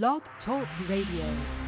Blog Talk Radio.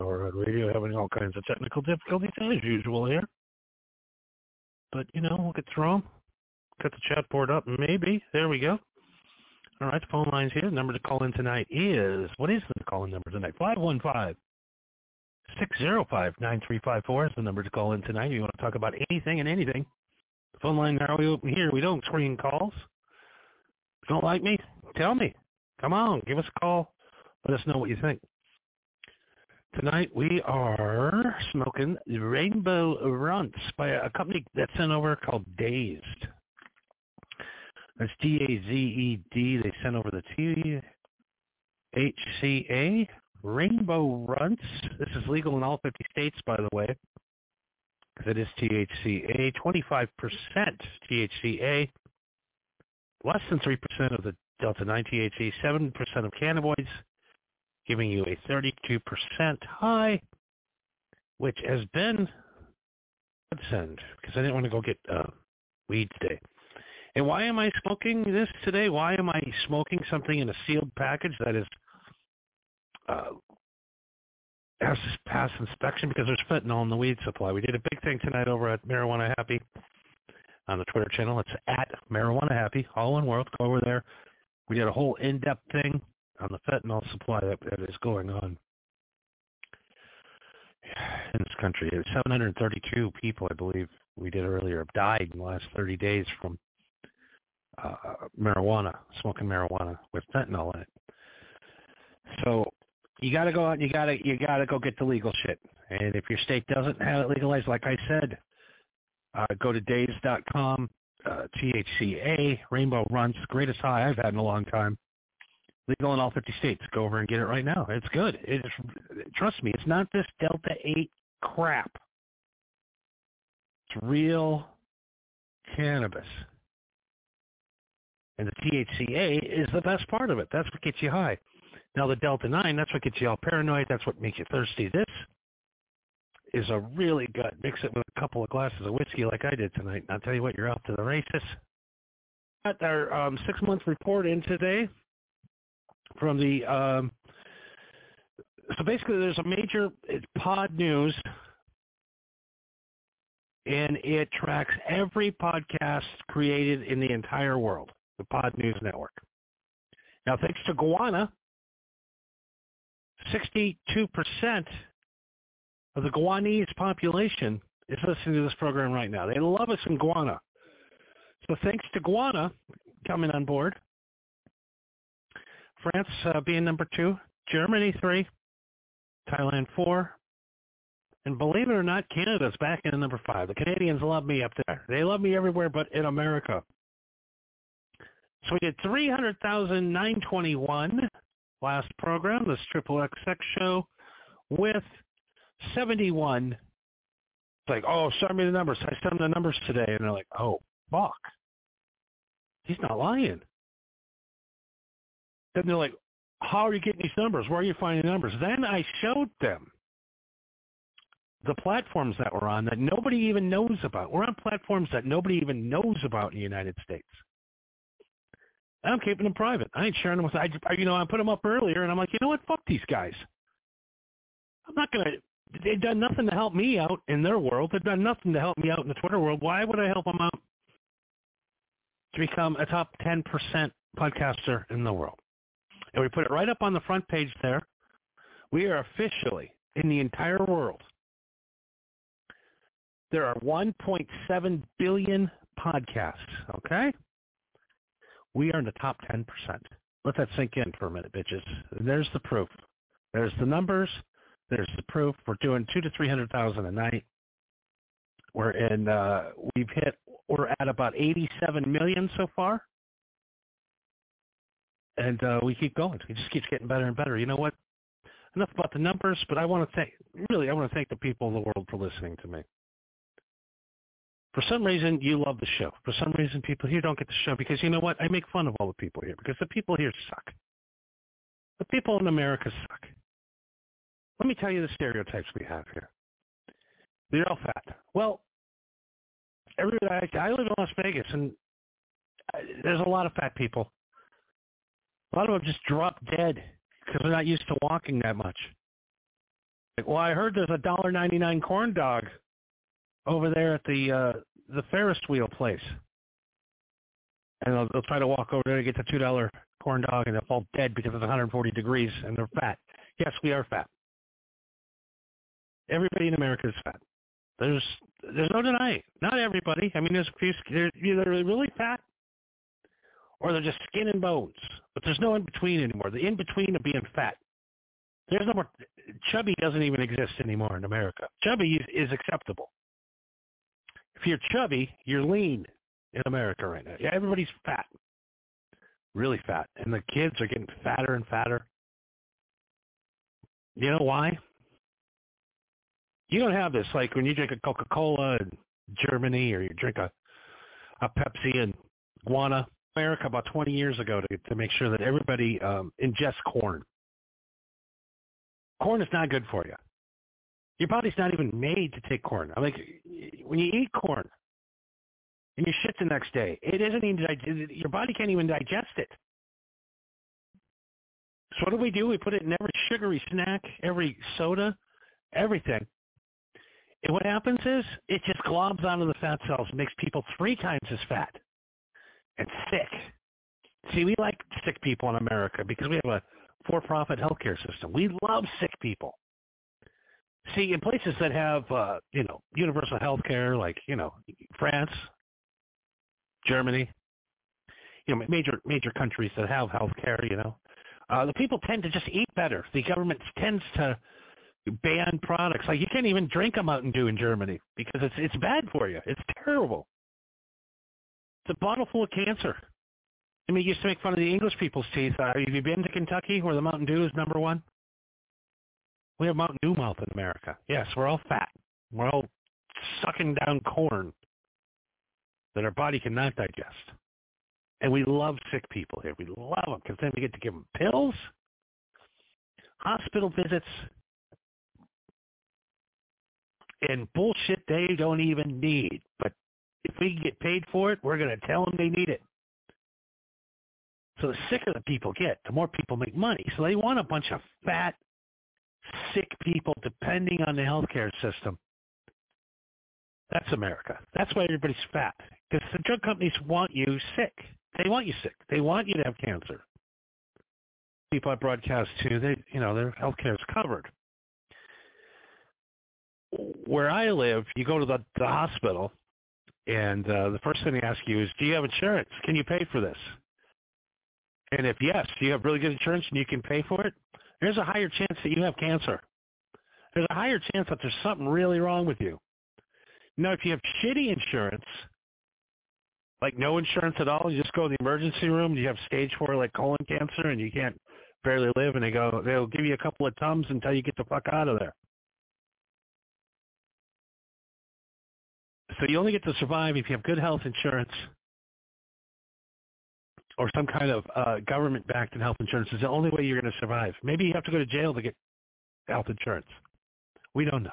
On radio, having all kinds of technical difficulties as usual here. But, you know, we'll get through them. Got the chat board up. Maybe. There we go. All right, the phone line's here. The number to call in tonight is, what is the call-in number tonight? 515 605-9354 is the number to call in tonight. You want to talk about anything and anything. The phone line now here. We don't screen calls. If you don't like me, tell me. Come on, give us a call. Let us know what you think. Tonight we are smoking Rainbow Runts by a company that's sent over called Dazed. That's D-A-Z-E-D. They sent over the T-H-C-A Rainbow Runts. This is legal in all 50 states, by the way, because it is THCA. 25% THCA, less than 3% of the Delta-9 THC, 7% of cannabinoids, giving you a 32% high, which has been send because I didn't want to go get uh, weed today. And why am I smoking this today? Why am I smoking something in a sealed package that is uh, has to inspection because there's fentanyl in the weed supply. We did a big thing tonight over at Marijuana Happy on the Twitter channel. It's at Marijuana Happy, all one word. Go over there. We did a whole in-depth thing on the fentanyl supply that, that is going on in this country. 732 people, I believe, we did earlier, have died in the last 30 days from uh, marijuana, smoking marijuana with fentanyl in it. So you got to go out and you got to you got to go get the legal shit. And if your state doesn't have it legalized, like I said, uh, go to dazed.com, uh, THCA, Rainbow Runts, greatest high I've had in a long time. Legal in all 50 states. Go over and get it right now. It's good. It's trust me, it's not this Delta 8 crap. It's real cannabis. And the THCA is the best part of it. That's what gets you high. Now the Delta 9, that's what gets you all paranoid. That's what makes you thirsty. This is a really good. Mix it with a couple of glasses of whiskey like I did tonight. And I'll tell you what, you're off to the races. Got our um, six-month report in today from the... Um, so basically there's a major pod news and it tracks every podcast created in the entire world, the Pod News Network. Now, thanks to Guana, 62% of the Guanese population is listening to this program right now. They love us in Guana. So thanks to Guana coming on board, France uh, being number two, Germany three, Thailand four, and believe it or not, Canada's back in number five. The Canadians love me up there. They love me everywhere but in America. So we did 300,921 last program, this Triple XX show, with 71. It's like, oh, send me the numbers. I sent them the numbers today. And they're like, oh, fuck. He's not lying. Then they're like, how are you getting these numbers? Where are you finding numbers? Then I showed them the platforms that we're on that nobody even knows about. We're on platforms that nobody even knows about in the United States. I'm keeping them private. I ain't sharing them with. I, you know, I put them up earlier, and I'm like, you know what? Fuck these guys. I'm not gonna. They've done nothing to help me out in their world. They've done nothing to help me out in the Twitter world. Why would I help them out to become a top 10% podcaster in the world? And we put it right up on the front page there. We are officially in the entire world. There are 1.7 billion podcasts. Okay. We are in the top 10%. Let that sink in for a minute, bitches. There's the proof. There's the numbers. There's the proof. We're doing two to 300,000 a night. We're in, uh, we've hit, we're at about 87 million so far. And uh, we keep going. It just keeps getting better and better. You know what? Enough about the numbers, but I want to thank, really, I want to thank the people in the world for listening to me. For some reason, you love the show. For some reason, people here don't get the show because you know what? I make fun of all the people here because the people here suck. The people in America suck. Let me tell you the stereotypes we have here. They're all fat. Well, everybody, I, I live in Las Vegas, and there's a lot of fat people. A lot of them just drop dead because they're not used to walking that much. Like, well, I heard there's a dollar ninety nine corn dog over there at the uh, the Ferris wheel place. and they'll, they'll try to walk over there and get the two dollar corn dog, and they'll fall dead because it's 140 degrees and they're fat. Yes, we are fat. Everybody in America is fat. There's there's no denying. Not everybody. I mean, there's a few. They're really fat or they're just skin and bones. But there's no in between anymore. The in between of being fat. There's no more. Chubby doesn't even exist anymore in America. Chubby is, acceptable. If you're chubby, you're lean in America right now. Yeah, everybody's fat, really fat, and the kids are getting fatter and fatter. You know why? You don't have this like when you drink a Coca-Cola in Germany or you drink a a Pepsi in Guana, America about 20 years ago to to make sure that everybody um, ingests corn. Corn is not good for you. Your body's not even made to take corn. I'm like, when you eat corn and you shit the next day, it isn't even your body can't even digest it. So what do we do? We put it in every sugary snack, every soda, everything. And what happens is it just globs onto the fat cells, makes people three times as fat and sick. See, we like sick people in America because we have a for-profit healthcare system. We love sick people. See, in places that have, uh, you know, universal health care, like, you know, France, Germany, you know, major major countries that have health care, you know, uh, the people tend to just eat better. The government tends to ban products. Like you can't even drink a Mountain Dew in Germany because it's it's bad for you. It's terrible. A bottle full of cancer. I mean, you used to make fun of the English people's teeth. Uh, have you been to Kentucky where the Mountain Dew is number one? We have Mountain Dew mouth in America. Yes, we're all fat. We're all sucking down corn that our body cannot digest. And we love sick people here. We love them because then we get to give them pills, hospital visits, and bullshit they don't even need. But if we can get paid for it, we're going to tell them they need it. So the sicker the people get, the more people make money. So they want a bunch of fat, sick people depending on the healthcare system. That's America. That's why everybody's fat. Because the drug companies want you sick. They want you sick. They want you to have cancer. People I broadcast to, they, you know, their healthcare is covered. Where I live, you go to the, the hospital, and uh, the first thing they ask you is, "Do you have insurance? Can you pay for this?" And if yes, you have really good insurance and you can pay for it, there's a higher chance that you have cancer. There's a higher chance that there's something really wrong with you. Now, if you have shitty insurance, like no insurance at all, you just go to the emergency room, you have stage four like colon cancer and you can't barely live and they go they'll give you a couple of tums until you get the fuck out of there. So you only get to survive if you have good health insurance or some kind of uh, government-backed health insurance is the only way you're going to survive. Maybe you have to go to jail to get health insurance. We don't know.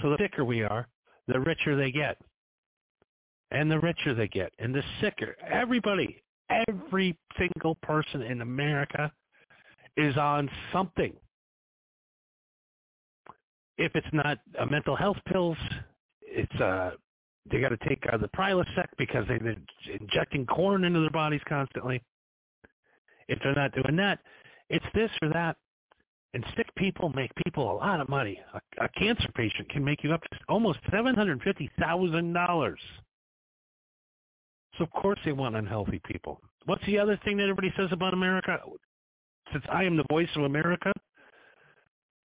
So the sicker we are, the richer they get. And the richer they get, and the sicker. Everybody, every single person in America is on something. If it's not uh, mental health pills, it's uh, they got to take uh, the Prilosec because they've been injecting corn into their bodies constantly. If they're not doing that, it's this or that. And sick people make people a lot of money. A, a cancer patient can make you up to almost seven hundred fifty thousand dollars. So of course they want unhealthy people. What's the other thing that everybody says about America? Since I am the voice of America,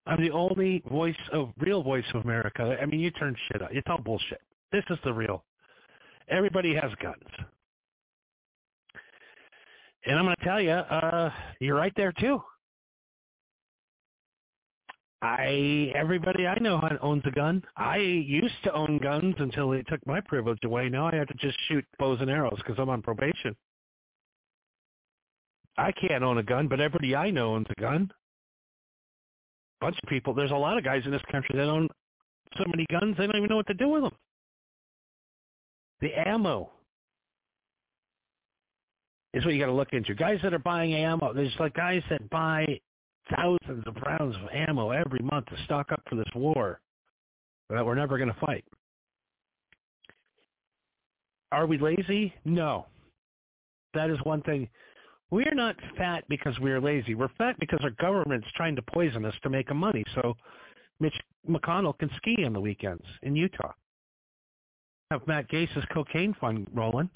I'm the only voice of real voice of America. I mean, you turn shit out. It's all bullshit. This is the real. Everybody has guns. And I'm going to tell you, uh, you're right there too. I everybody I know owns a gun. I used to own guns until they took my privilege away. Now I have to just shoot bows and arrows because I'm on probation. I can't own a gun, but everybody I know owns a gun. Bunch of people. There's a lot of guys in this country that own so many guns they don't even know what to do with them. The ammo is what you got to look into. Guys that are buying ammo, there's like guys that buy thousands of rounds of ammo every month to stock up for this war that we're never going to fight. Are we lazy? No. That is one thing. We are not fat because we are lazy. We're fat because our government's trying to poison us to make money. So Mitch McConnell can ski on the weekends in Utah. Have Matt Gaetz's cocaine fund rolling.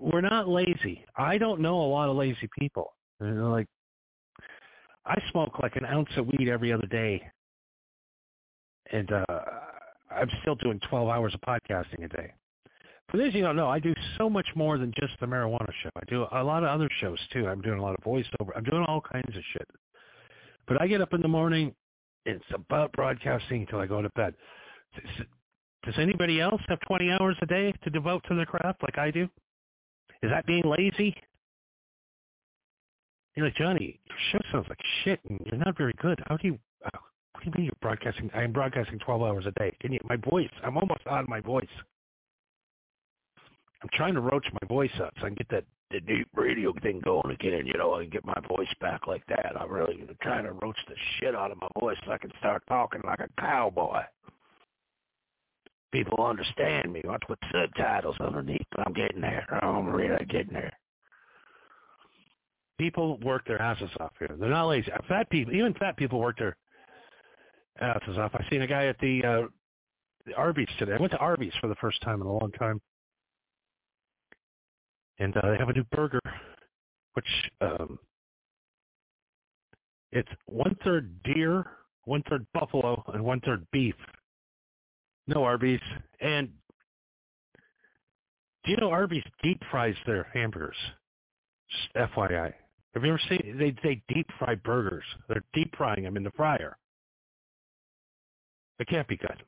We're not lazy. I don't know a lot of lazy people. Like I smoke like an ounce of weed every other day, and uh, I'm still doing 12 hours of podcasting a day. For those you don't know, I do so much more than just the marijuana show. I do a lot of other shows too. I'm doing a lot of voiceover. I'm doing all kinds of shit. But I get up in the morning. It's about broadcasting until I go to bed. Does anybody else have 20 hours a day to devote to their craft like I do? Is that being lazy? You're like, Johnny, your show sounds like shit and you're not very good. How do you, what do you mean you're broadcasting? I am broadcasting 12 hours a day. Can you, my voice, I'm almost out of my voice. I'm trying to roach my voice up so I can get that the deep radio thing going again, you know, I can get my voice back like that. I'm really trying to roach the shit out of my voice so I can start talking like a cowboy. People understand me. To put subtitles underneath, I'm getting there. I'm really getting there. People work their asses off here. They're not lazy. Fat people, even fat people work their asses off. I seen a guy at the, uh, the Arby's today. I went to Arby's for the first time in a long time and uh, they have a new burger, which um, it's one third deer, one third buffalo, and one third beef. No Arby's, and do you know Arby's deep fries their hamburgers? Just FYI. Have you ever seen they they deep fry burgers? They're deep frying them in the fryer. It can't be good.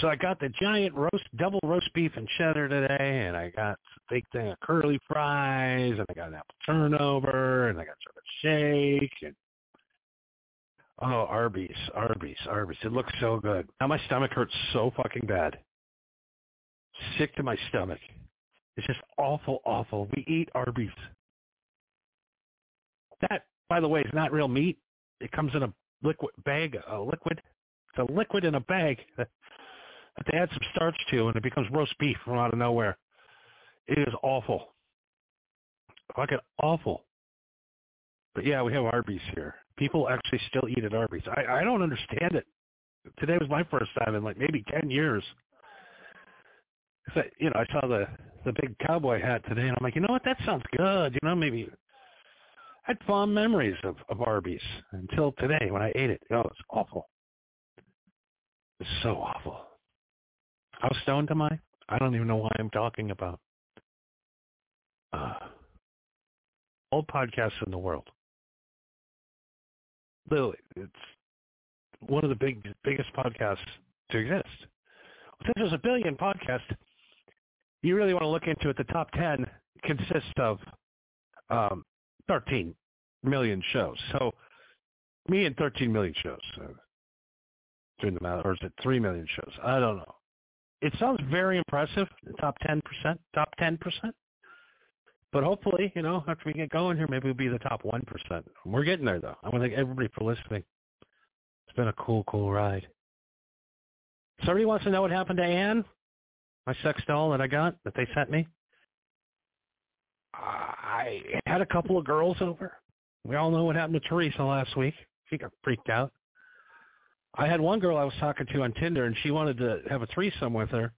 So I got the giant roast, double roast beef and cheddar today, and I got a big thing of curly fries, and I got an apple turnover, and I got chocolate shake, and oh, Arby's, Arby's, Arby's. It looks so good. Now my stomach hurts so fucking bad. Sick to my stomach. It's just awful, awful. We eat Arby's. That, by the way, is not real meat. It comes in a liquid bag, a liquid. It's a liquid in a bag that they add some starch to, and it becomes roast beef from out of nowhere. It is awful. Fucking awful. But yeah, we have Arby's here. People actually still eat at Arby's. I, I don't understand it. Today was my first time in like maybe ten years. you know, I saw the the big cowboy hat today, and I'm like, you know what? That sounds good. You know, maybe I had fond memories of of Arby's until today when I ate it. Oh, it's awful. It's so awful. How stoned am I? I don't even know why I'm talking about. Uh, all podcasts in the world. Literally, it's one of the big biggest podcasts to exist. Since there's a billion podcasts, you really want to look into it. The top ten consists of um, 13 million shows. So me and 13 million shows. Uh, doing the math, or is it 3 million shows? I don't know it sounds very impressive, top 10%, top 10%. But hopefully, you know, after we get going here, maybe we'll be the top 1%. We're getting there, though. I want to thank everybody for listening. It's been a cool, cool ride. Somebody wants to know what happened to Anne, my sex doll that I got, that they sent me. I had a couple of girls over. We all know what happened to Teresa last week. She got freaked out. I had one girl I was talking to on Tinder, and she wanted to have a threesome with her.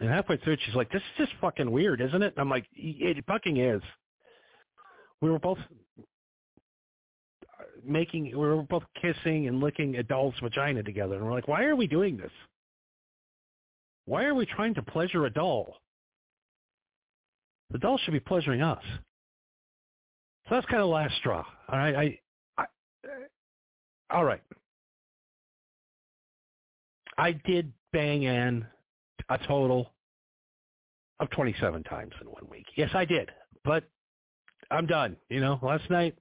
And halfway through, she's like, "This is just fucking weird, isn't it?" And I'm like, "It fucking is." We were both making, we were both kissing and licking a doll's vagina together, and we're like, "Why are we doing this? Why are we trying to pleasure a doll? The doll should be pleasuring us." So that's kind of the last straw. All right, I, I, all right. I did bang Ann a total of 27 times in one week. Yes, I did. But I'm done. You know, last night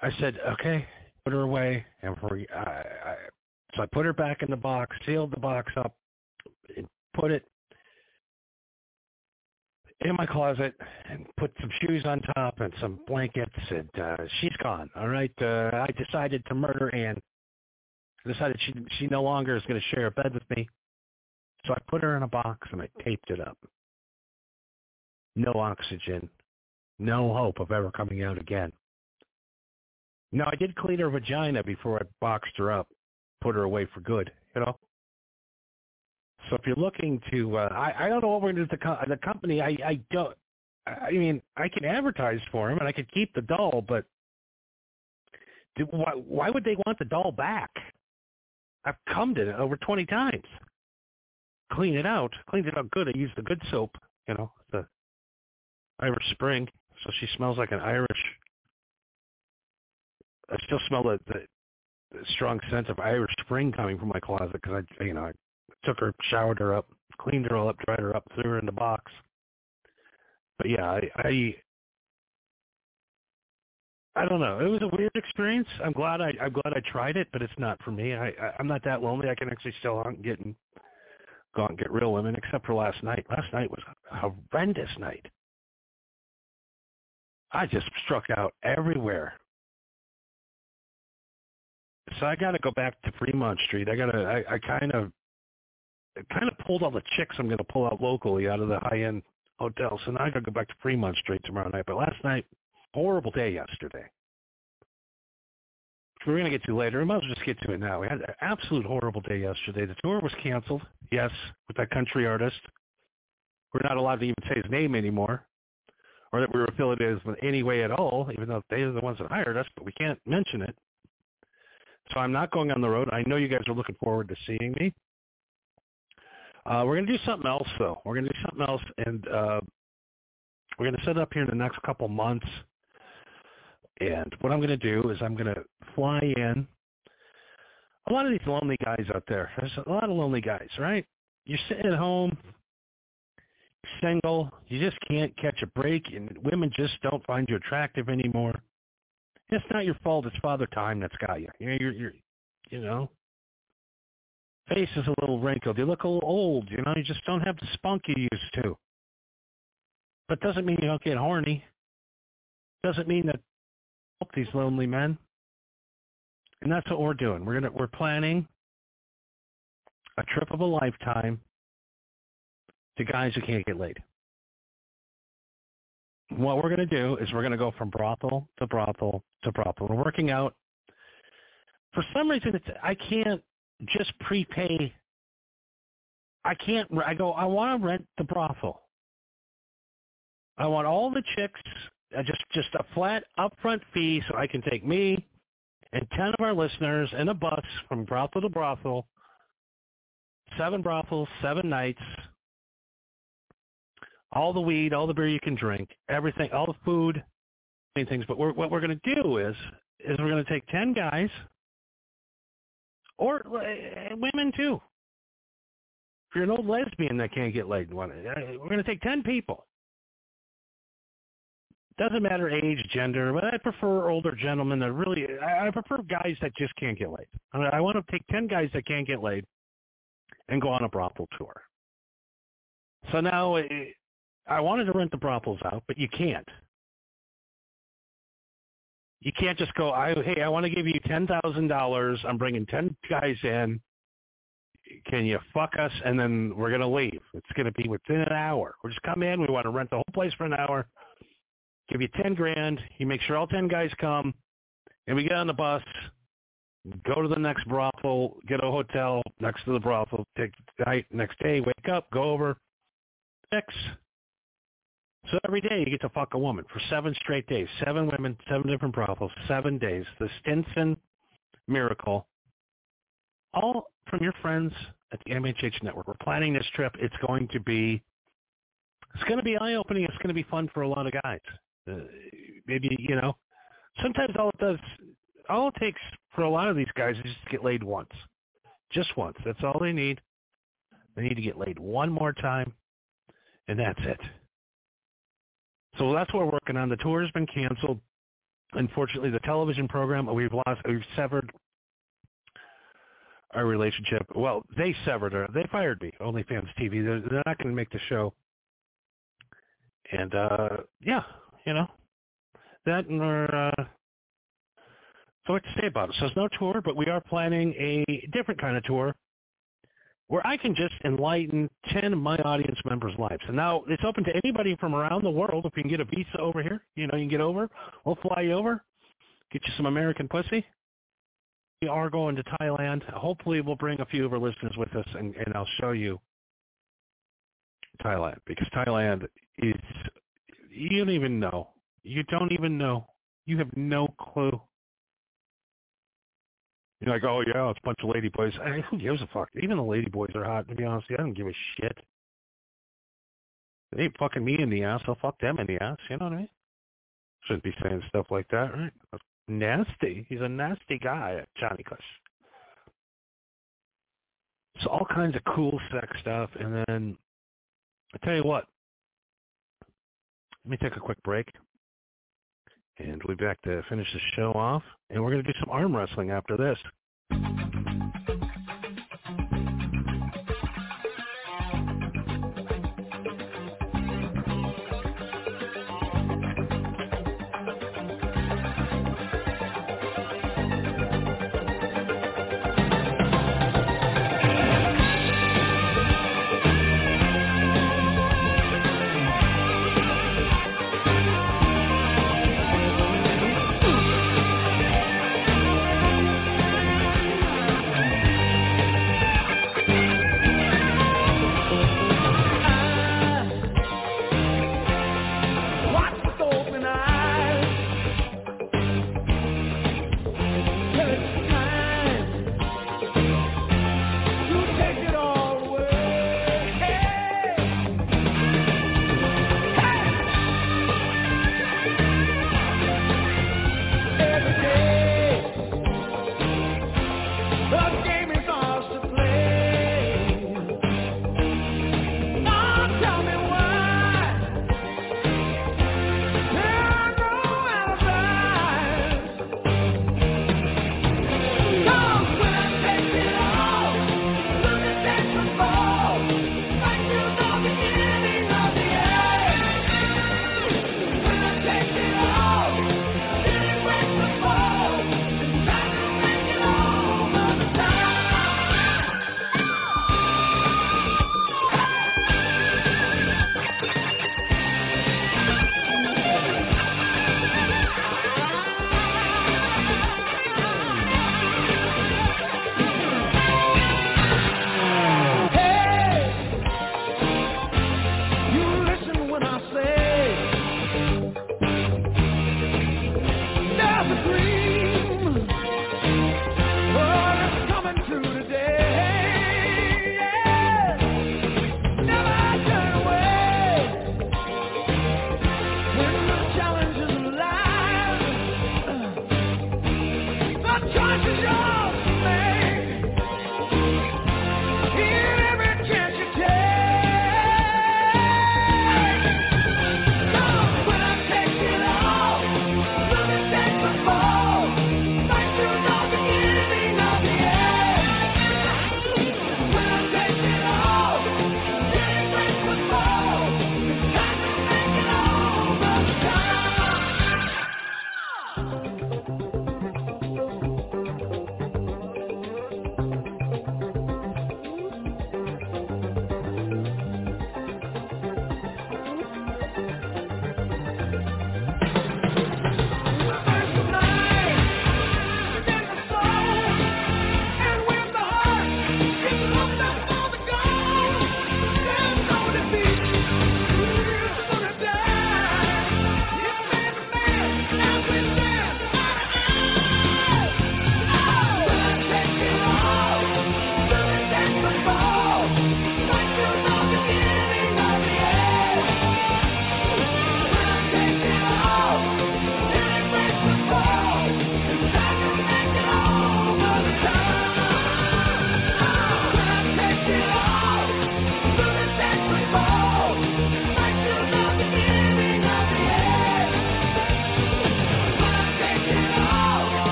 I said, okay, put her away. And for, I, I, so I put her back in the box, sealed the box up, and put it in my closet and put some shoes on top and some blankets and uh she's gone all right uh i decided to murder anne decided she she no longer is going to share a bed with me. So I put her in a box and I taped it up. No oxygen, no hope of ever coming out again. Now I did clean her vagina before I boxed her up, put her away for good. You know. So if you're looking to, uh, I I don't know what we're going to do the the company. I I don't. I mean, I can advertise for him and I could keep the doll, but why, why would they want the doll back? I've cummed it over 20 times. Clean it out. Cleaned it out good. I used the good soap, you know, the Irish Spring. So she smells like an Irish. I still smell the, the, the strong scent of Irish Spring coming from my closet because I, you know, I took her, showered her up, cleaned her all up, dried her up, threw her in the box. But yeah, I, I I don't know. It was a weird experience. I'm glad I I'm glad I tried it, but it's not for me. I, I I'm not that lonely. I can actually still out and get and go out and get real women, except for last night. Last night was a horrendous night. I just struck out everywhere. So I got to go back to Fremont Street. I got to. I, I kind of, kind of pulled all the chicks I'm going to pull out locally out of the high end hotels. So now I got to go back to Fremont Street tomorrow night. But last night, horrible day yesterday. We're going to get to later. We might as well just get to it now. We had an absolute horrible day yesterday. The tour was canceled, yes, with that country artist. We're not allowed to even say his name anymore, or that we were affiliated with any way at all, even though they are the ones that hired us, but we can't mention it. So I'm not going on the road. I know you guys are looking forward to seeing me. Uh, we're going to do something else, though. We're going to do something else, and uh, we're going to set up here in the next couple months – and what I'm going to do is I'm going to fly in. A lot of these lonely guys out there. There's a lot of lonely guys, right? You're sitting at home, single. You just can't catch a break, and women just don't find you attractive anymore. It's not your fault. It's father time that's got you. You know, you're, you're, you know, face is a little wrinkled. You look a little old. You know, you just don't have the spunk you used to. But doesn't mean you don't get horny. Doesn't mean that help these lonely men. And that's what we're doing. We're gonna we're planning a trip of a lifetime to guys who can't get laid. What we're going to do is we're going to go from brothel to brothel to brothel. We're working out. For some reason, it's I can't just prepay. I can't. I go. I want to rent the brothel. I want all the chicks just just a flat upfront fee so I can take me and 10 of our listeners in a bus from brothel to brothel, seven brothels, seven nights, all the weed, all the beer you can drink, everything, all the food, many things. But we're, what we're going to do is is we're going to take 10 guys or uh, women too. If you're an old lesbian that can't get laid, we're going to take 10 people doesn't matter age, gender, but I prefer older gentlemen that really, I, prefer guys that just can't get laid. I, mean, I want to take 10 guys that can't get laid and go on a brothel tour. So now eh, I wanted to rent the brothels out, but you can't. You can't just go, I, hey, I want to give you $10,000. I'm bringing 10 guys in. Can you fuck us? And then we're going to leave. It's going to be within an hour. We'll just come in. We want to rent the whole place for an hour give you 10 grand. You make sure all 10 guys come, and we get on the bus, go to the next brothel, get a hotel next to the brothel, take the night, next day, wake up, go over, fix. So every day you get to fuck a woman for seven straight days. Seven women, seven different brothels, seven days. The Stinson miracle. All from your friends at the MHH Network. We're planning this trip. It's going to be it's going to be eye-opening. It's going to be fun for a lot of guys. Uh, maybe you know, sometimes all it does, all it takes for a lot of these guys is just to get laid once, just once. That's all they need. They need to get laid one more time, and that's it. So that's what we're working on. The tour has been canceled. Unfortunately, the television program we've lost, we've severed our relationship. Well, they severed her. They fired me. OnlyFans TV. They're, they're not going to make the show. And uh yeah, you know, that and we're uh, So what to say about it? So there's no tour, but we are planning a different kind of tour where I can just enlighten 10 of my audience members' lives. And now it's open to anybody from around the world. If you can get a visa over here, you know, you can get over. We'll fly you over, get you some American pussy. We are going to Thailand. Hopefully we'll bring a few of our listeners with us, and, and I'll show you Thailand because Thailand is, you don't even know. You don't even know. You have no clue you're like, oh yeah, it's a bunch of lady boys. Who gives a fuck? Even the lady boys are hot. To be honest, with you. I don't give a shit. They ain't fucking me in the ass. I'll fuck them in the ass. You know what I mean? Shouldn't be saying stuff like that, right? Nasty. He's a nasty guy, Johnny Cush. So all kinds of cool sex stuff, and then I tell you what. Let me take a quick break. And we'll be back to finish the show off. And we're going to do some arm wrestling after this.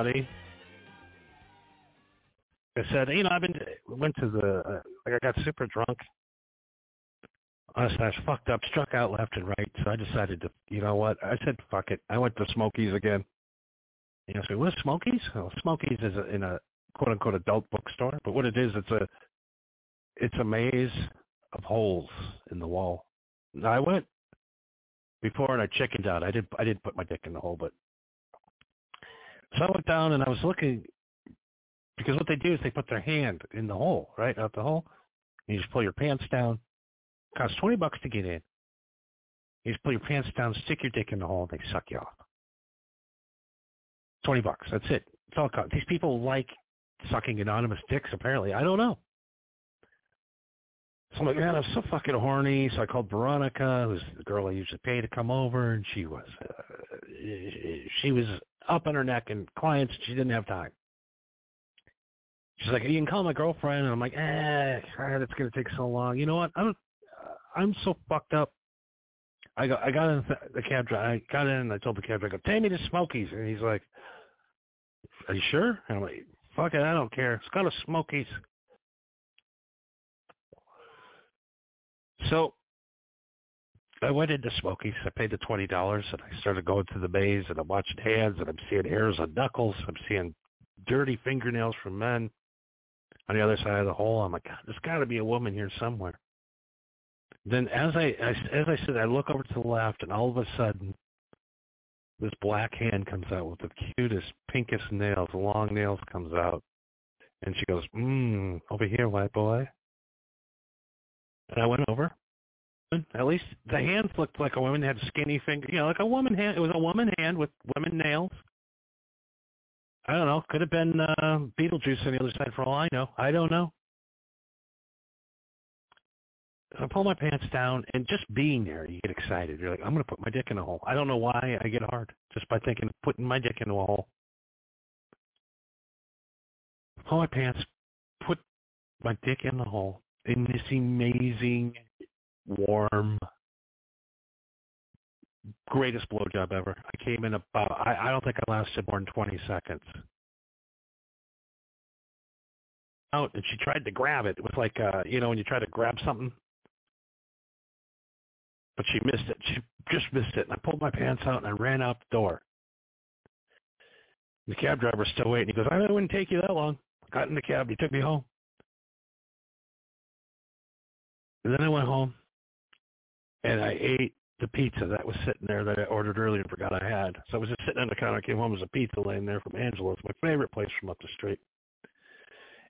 everybody. I said, you know, I've been went to the uh, like I got super drunk. Honestly, I was fucked up, struck out left and right. So I decided to, you know what? I said, fuck it. I went to Smokies again. You know, so what's Smokies? Well, Smokies is a, in a quote unquote adult bookstore, but what it is, it's a it's a maze of holes in the wall. And I went before and I chickened out. I did I didn't put my dick in the hole, but so I went down and I was looking because what they do is they put their hand in the hole, right out the hole. You just pull your pants down. It costs twenty bucks to get in. You just pull your pants down, stick your dick in the hole, and they suck you off. Twenty bucks. That's it. It's all. These people like sucking anonymous dicks. Apparently, I don't know. So I'm like, man, I'm so fucking horny. So I called Veronica, who's the girl I usually pay to come over, and she was, uh, she was up on her neck and clients. She didn't have time. She's like, you can call my girlfriend, and I'm like, eh, God, it's gonna take so long. You know what? I'm, I'm so fucked up. I got, I got in the cab driver. I got in, and I told the cab driver, take me to Smokies, and he's like, are you sure? And I'm like, fuck it, I don't care. It's got a Smokies. So I went into Smokies. I paid the twenty dollars, and I started going through the maze, and I'm watching hands, and I'm seeing hairs on knuckles. I'm seeing dirty fingernails from men on the other side of the hole. I'm like, God, there's got to be a woman here somewhere. Then, as I as, as I said, I look over to the left, and all of a sudden, this black hand comes out with the cutest, pinkest nails, long nails comes out, and she goes, "Mmm, over here, white boy." And I went over. At least the hands looked like a woman had skinny fingers, you know, like a woman hand. It was a woman hand with women nails. I don't know. Could have been uh, Beetlejuice on the other side for all I know. I don't know. I pull my pants down, and just being there, you get excited. You're like, I'm going to put my dick in a hole. I don't know why I get hard just by thinking of putting my dick in a hole. Pull my pants, put my dick in the hole, in this amazing, warm, greatest blowjob ever. I came in about, I, I don't think I lasted more than 20 seconds. Out, and she tried to grab it. It was like, uh, you know, when you try to grab something, but she missed it. She just missed it. And I pulled my pants out and I ran out the door. The cab driver was still waiting. He goes, I wouldn't take you that long. Got in the cab. He took me home. And then I went home and I ate the pizza that was sitting there that I ordered earlier and forgot I had. So I was just sitting on the counter. I came home. There's a pizza laying there from Angela's, my favorite place from up the street.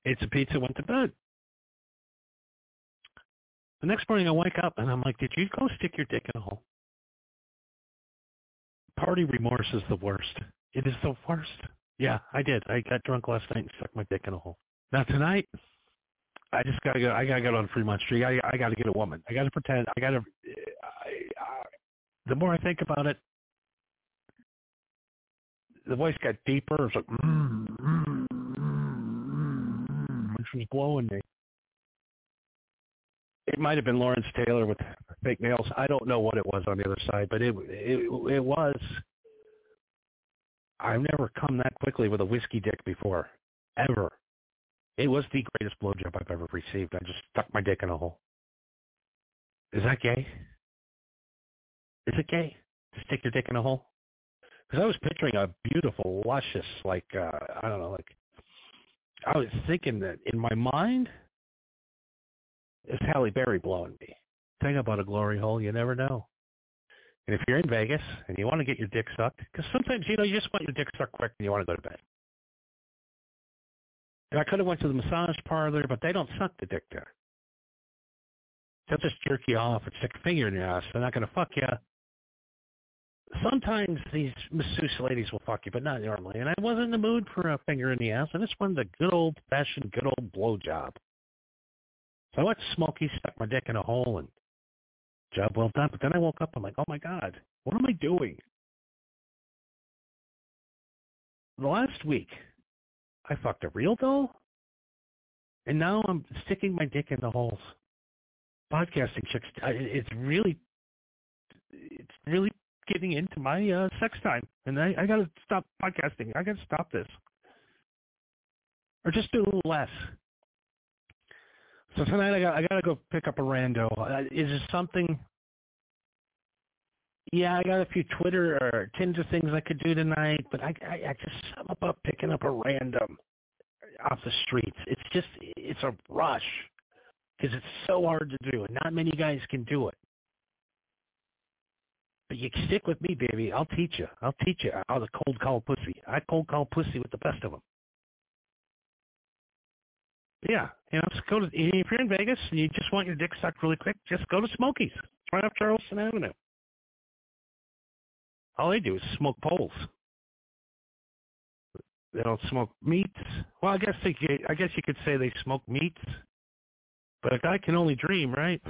Ate some pizza, went to bed. The next morning I wake up and I'm like, did you go stick your dick in a hole? Party remorse is the worst. It is the worst. Yeah, I did. I got drunk last night and stuck my dick in a hole. Now tonight, I just gotta go. I gotta get on Fremont Street. I, I gotta get a woman. I gotta pretend. I gotta. I, I, the more I think about it, the voice got deeper. It's like, mm, mm, mm, mm, which was blowing me. It might have been Lawrence Taylor with fake nails. I don't know what it was on the other side, but it it it was. I've never come that quickly with a whiskey dick before, ever. It was the greatest blowjob I've ever received. I just stuck my dick in a hole. Is that gay? Is it gay to stick your dick in a hole? Because I was picturing a beautiful, luscious, like uh, I don't know, like I was thinking that in my mind, it's Halle Berry blowing me. Thing about a glory hole, you never know. And if you're in Vegas and you want to get your dick sucked, because sometimes you know you just want your dick sucked quick and you want to go to bed. And I could have went to the massage parlor, but they don't suck the dick there. They'll just jerk you off and stick a finger in your ass. They're not going to fuck you. Sometimes these masseuse ladies will fuck you, but not normally. And I wasn't in the mood for a finger in the ass. I just wanted a good old-fashioned, good old blowjob. So I went to Smoky, stuck my dick in a hole, and job well done. But then I woke up, I'm like, oh my God, what am I doing? The last week, I fucked a real doll, and now I'm sticking my dick in the holes. Podcasting chicks, it's really, it's really getting into my uh, sex time, and I, I got to stop podcasting. I got to stop this. or just do a little less. So tonight I got I got to go pick up a rando. Uh, is it something? Yeah, I got a few Twitter or Tinder things I could do tonight, but I I, I just something about picking up a random off the streets. It's just it's a rush because it's so hard to do, and not many guys can do it. But you stick with me, baby. I'll teach you. I'll teach you how to cold call pussy. I cold call pussy with the best of them. Yeah, you know, just go to if you're in Vegas and you just want your dick sucked really quick, just go to Smokies. It's right off Charleston Avenue. All they do is smoke poles. They don't smoke meats. Well, I guess they, I guess you could say they smoke meats, but a guy can only dream, right?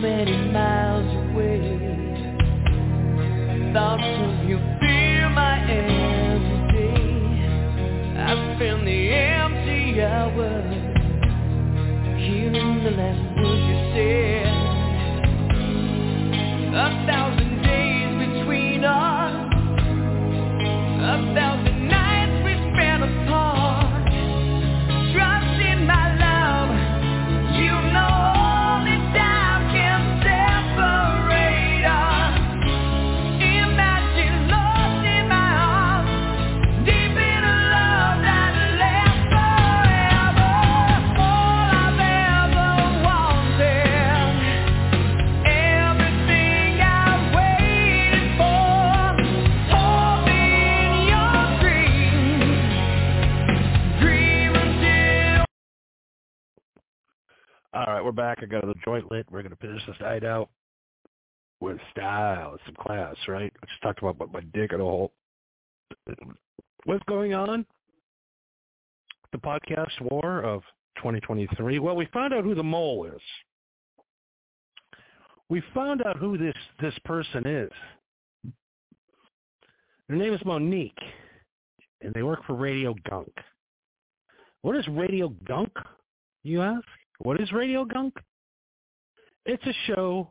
Many miles away. Thoughts of you fill my every day. I spend the empty hours hearing the last words you said. A thousand days between us, a thousand back. I got the joint lit. We're gonna finish this night out with style, some class, right? I just talked about my dick in a hole. What's going on? The podcast war of 2023. Well, we found out who the mole is. We found out who this this person is. Her name is Monique, and they work for Radio Gunk. What is Radio Gunk? You ask. What is Radio Gunk? It's a show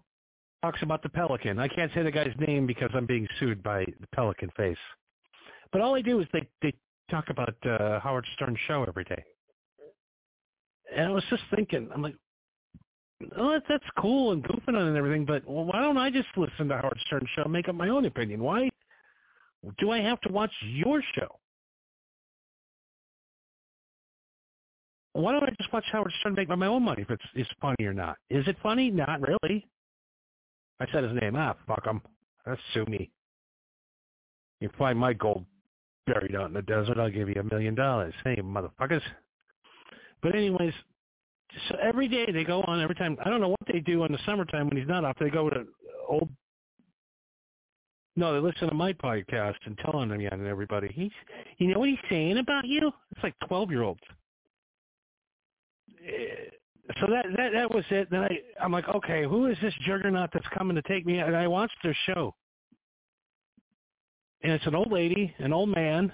talks about the Pelican. I can't say the guy's name because I'm being sued by the Pelican face. But all they do is they they talk about uh, Howard Stern's show every day. And I was just thinking, I'm like, oh, that- that's cool and goofing on and everything, but why don't I just listen to Howard Stern's show and make up my own opinion? Why do I have to watch your show? Why don't I just watch Howard Stern make my own money if it's, it's funny or not? Is it funny? Not really. I said his name. Ah, fuck him. That's sue me. You find my gold buried out in the desert, I'll give you a million dollars. Hey, motherfuckers. But anyways, so every day they go on every time. I don't know what they do in the summertime when he's not off. They go to old. No, they listen to my podcast and tell on him yeah, and everybody. He's, you know what he's saying about you? It's like twelve year olds. So that that that was it. Then I I'm like, okay, who is this juggernaut that's coming to take me? And I watched their show, and it's an old lady, an old man,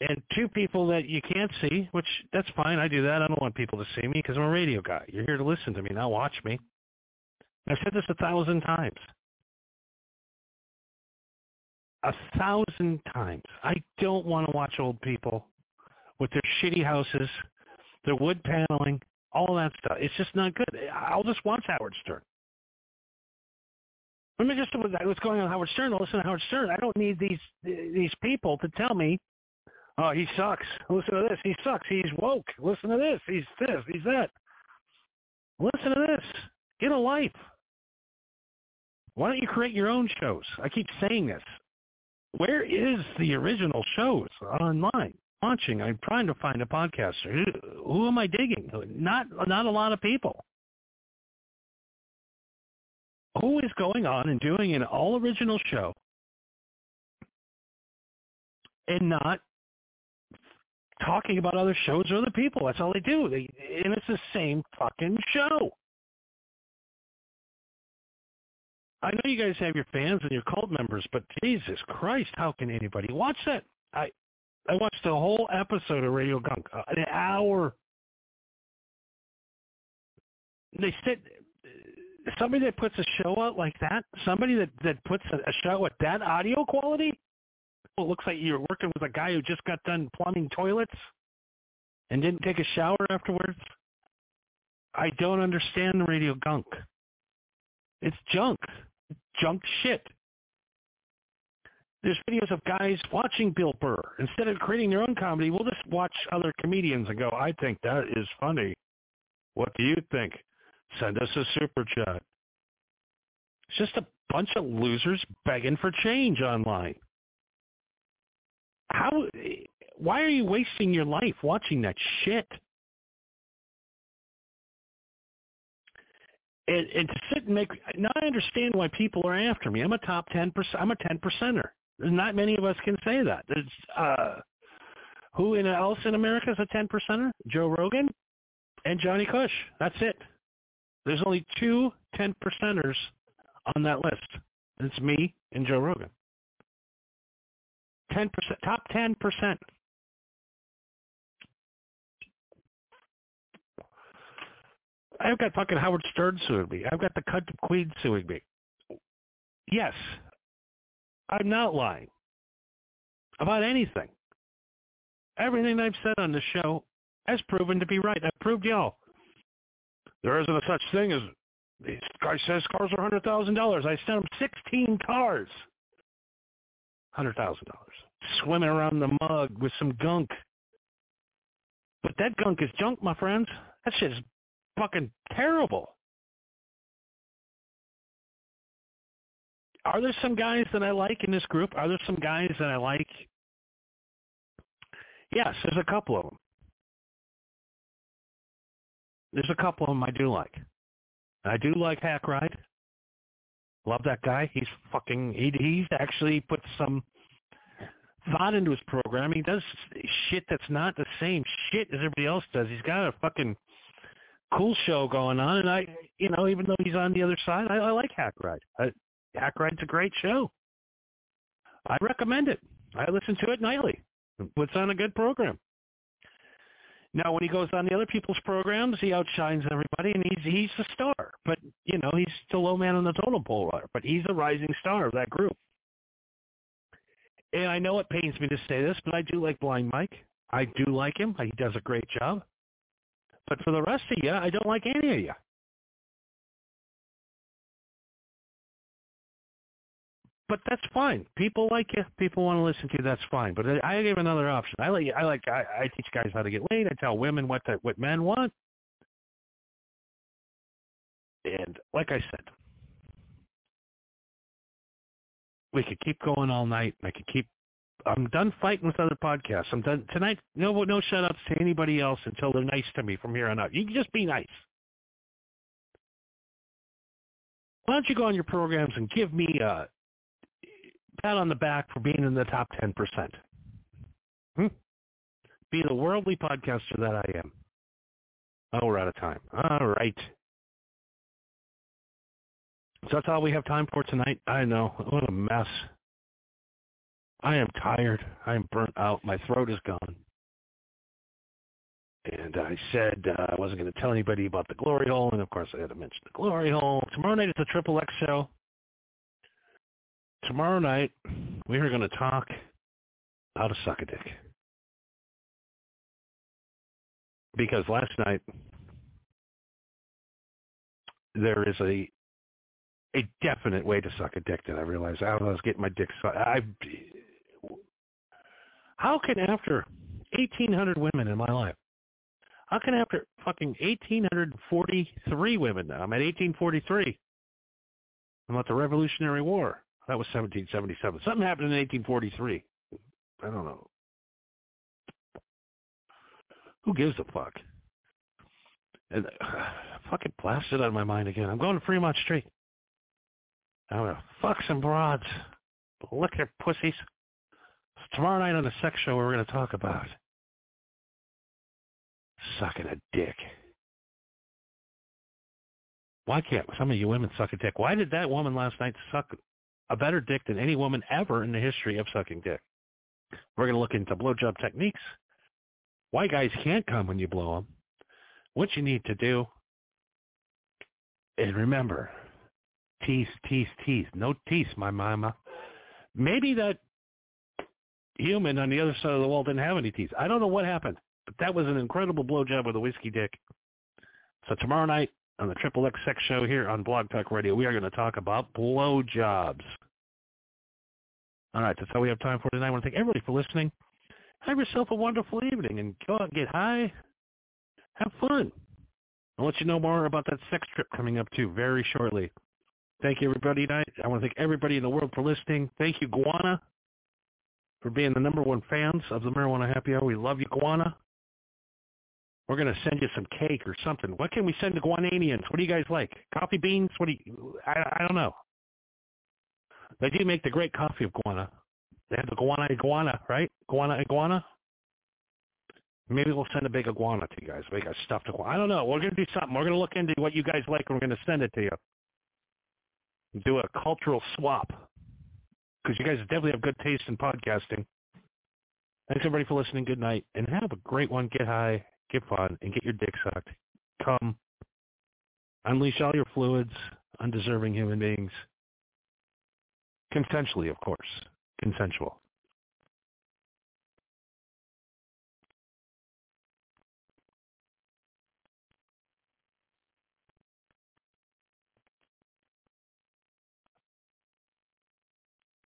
and two people that you can't see, which that's fine. I do that. I don't want people to see me because I'm a radio guy. You're here to listen to me, not watch me. I've said this a thousand times. A thousand times. I don't want to watch old people with their shitty houses, their wood paneling, all that stuff. It's just not good. I'll just watch Howard Stern. Let me just what's going on with Howard Stern. I'll listen to Howard Stern. I don't need these these people to tell me Oh, he sucks. Listen to this. He sucks. He's woke. Listen to this. He's this. He's that. Listen to this. Get a life. Why don't you create your own shows? I keep saying this. Where is the original shows online? Launching. I'm trying to find a podcaster. Who, who am I digging? Not not a lot of people. Who is going on and doing an all original show and not talking about other shows or other people. That's all they do. They, and it's the same fucking show. I know you guys have your fans and your cult members, but Jesus Christ, how can anybody watch that? I I watched the whole episode of Radio Gunk, uh, an hour. They said somebody that puts a show out like that, somebody that that puts a, a show at that audio quality, well, it looks like you're working with a guy who just got done plumbing toilets and didn't take a shower afterwards. I don't understand the radio gunk. It's junk. Junk shit. There's videos of guys watching Bill Burr. Instead of creating their own comedy, we'll just watch other comedians and go, I think that is funny. What do you think? Send us a super chat. It's just a bunch of losers begging for change online. How why are you wasting your life watching that shit? And, and to sit and make now I understand why people are after me. I'm a top ten percent. I'm a ten percenter. Not many of us can say that. There's uh, who in else in America is a ten percenter? Joe Rogan and Johnny Cush. That's it. There's only two 10 percenters on that list. It's me and Joe Rogan. 10%, top 10%. I've got fucking Howard Stern suing me. I've got the cunt of Queen suing me. Yes, I'm not lying about anything. Everything I've said on the show has proven to be right. I've proved y'all. There isn't a such thing as this guy says cars are hundred thousand dollars. I sent him sixteen cars. Hundred thousand dollars. Swimming around the mug with some gunk. But that gunk is junk, my friends. That shit is fucking terrible. Are there some guys that I like in this group? Are there some guys that I like? Yes, there's a couple of them. There's a couple of them I do like. I do like Hack Ride. Love that guy. He's fucking. He he's actually put some thought into his program. He does shit that's not the same shit as everybody else does. He's got a fucking cool show going on, and I, you know, even though he's on the other side, I, I like Hack Ride. I, Hack Ride's a great show. I recommend it. I listen to it nightly. Puts on a good program. Now, when he goes on the other people's programs, he outshines everybody, and he's he's a star. But you know, he's still low man on the totem pole, but he's a rising star of that group. And I know it pains me to say this, but I do like Blind Mike. I do like him. He does a great job. But for the rest of you, I don't like any of you. But that's fine. People like you. People want to listen to you. That's fine. But I, give another option. I like. I like. I, I teach guys how to get laid. I tell women what the, what men want. And like I said, we could keep going all night. I could keep. I'm done fighting with other podcasts. I'm done tonight. No, no shout outs to anybody else until they're nice to me from here on out. You can just be nice. Why don't you go on your programs and give me a pat on the back for being in the top 10%. Hmm? Be the worldly podcaster that I am. Oh, we're out of time. All right. So that's all we have time for tonight. I know. What a mess. I am tired. I am burnt out. My throat is gone. And I said uh, I wasn't going to tell anybody about the glory hole, and of course I had to mention the glory hole. Tomorrow night it's the Triple X show tomorrow night we are going to talk how to suck a dick. Because last night there is a a definite way to suck a dick that I realized I was getting my dick sucked. I how can after 1,800 women in my life, how can after fucking 1,843 women I'm at 1843, I'm at the Revolutionary War, that was 1777. Something happened in 1843. I don't know. Who gives a fuck? And uh, fucking blasted out of my mind again. I'm going to Fremont Street. I'm gonna fuck some broads, lick their pussies. Tomorrow night on the sex show, we're gonna talk about sucking a dick. Why can't some of you women suck a dick? Why did that woman last night suck a better dick than any woman ever in the history of sucking dick? We're going to look into blowjob techniques. Why guys can't come when you blow them. What you need to do is remember, tease, tease, tease. No tease, my mama. Maybe that human on the other side of the wall didn't have any teeth. I don't know what happened, but that was an incredible blowjob with a whiskey dick. So tomorrow night on the Triple X Sex Show here on Blog Talk Radio, we are going to talk about blowjobs. All right, that's all we have time for tonight. I want to thank everybody for listening. Have yourself a wonderful evening and go out and get high. Have fun. I'll let you know more about that sex trip coming up too very shortly. Thank you, everybody. Tonight. I want to thank everybody in the world for listening. Thank you, Guana, for being the number one fans of the Marijuana Happy Hour. We love you, Guana. We're going to send you some cake or something. What can we send to Guananians? What do you guys like? Coffee beans? What do you, I, I don't know. They do make the great coffee of guana. They have the guana iguana, right? Guana iguana. Maybe we'll send a big iguana to you guys. We got stuffed iguana. I don't know. We're going to do something. We're going to look into what you guys like, and we're going to send it to you. Do a cultural swap because you guys definitely have good taste in podcasting. Thanks everybody for listening. Good night, and have a great one. Get high, get fun, and get your dick sucked. Come, unleash all your fluids, undeserving human beings. Consensually, of course. Consensual.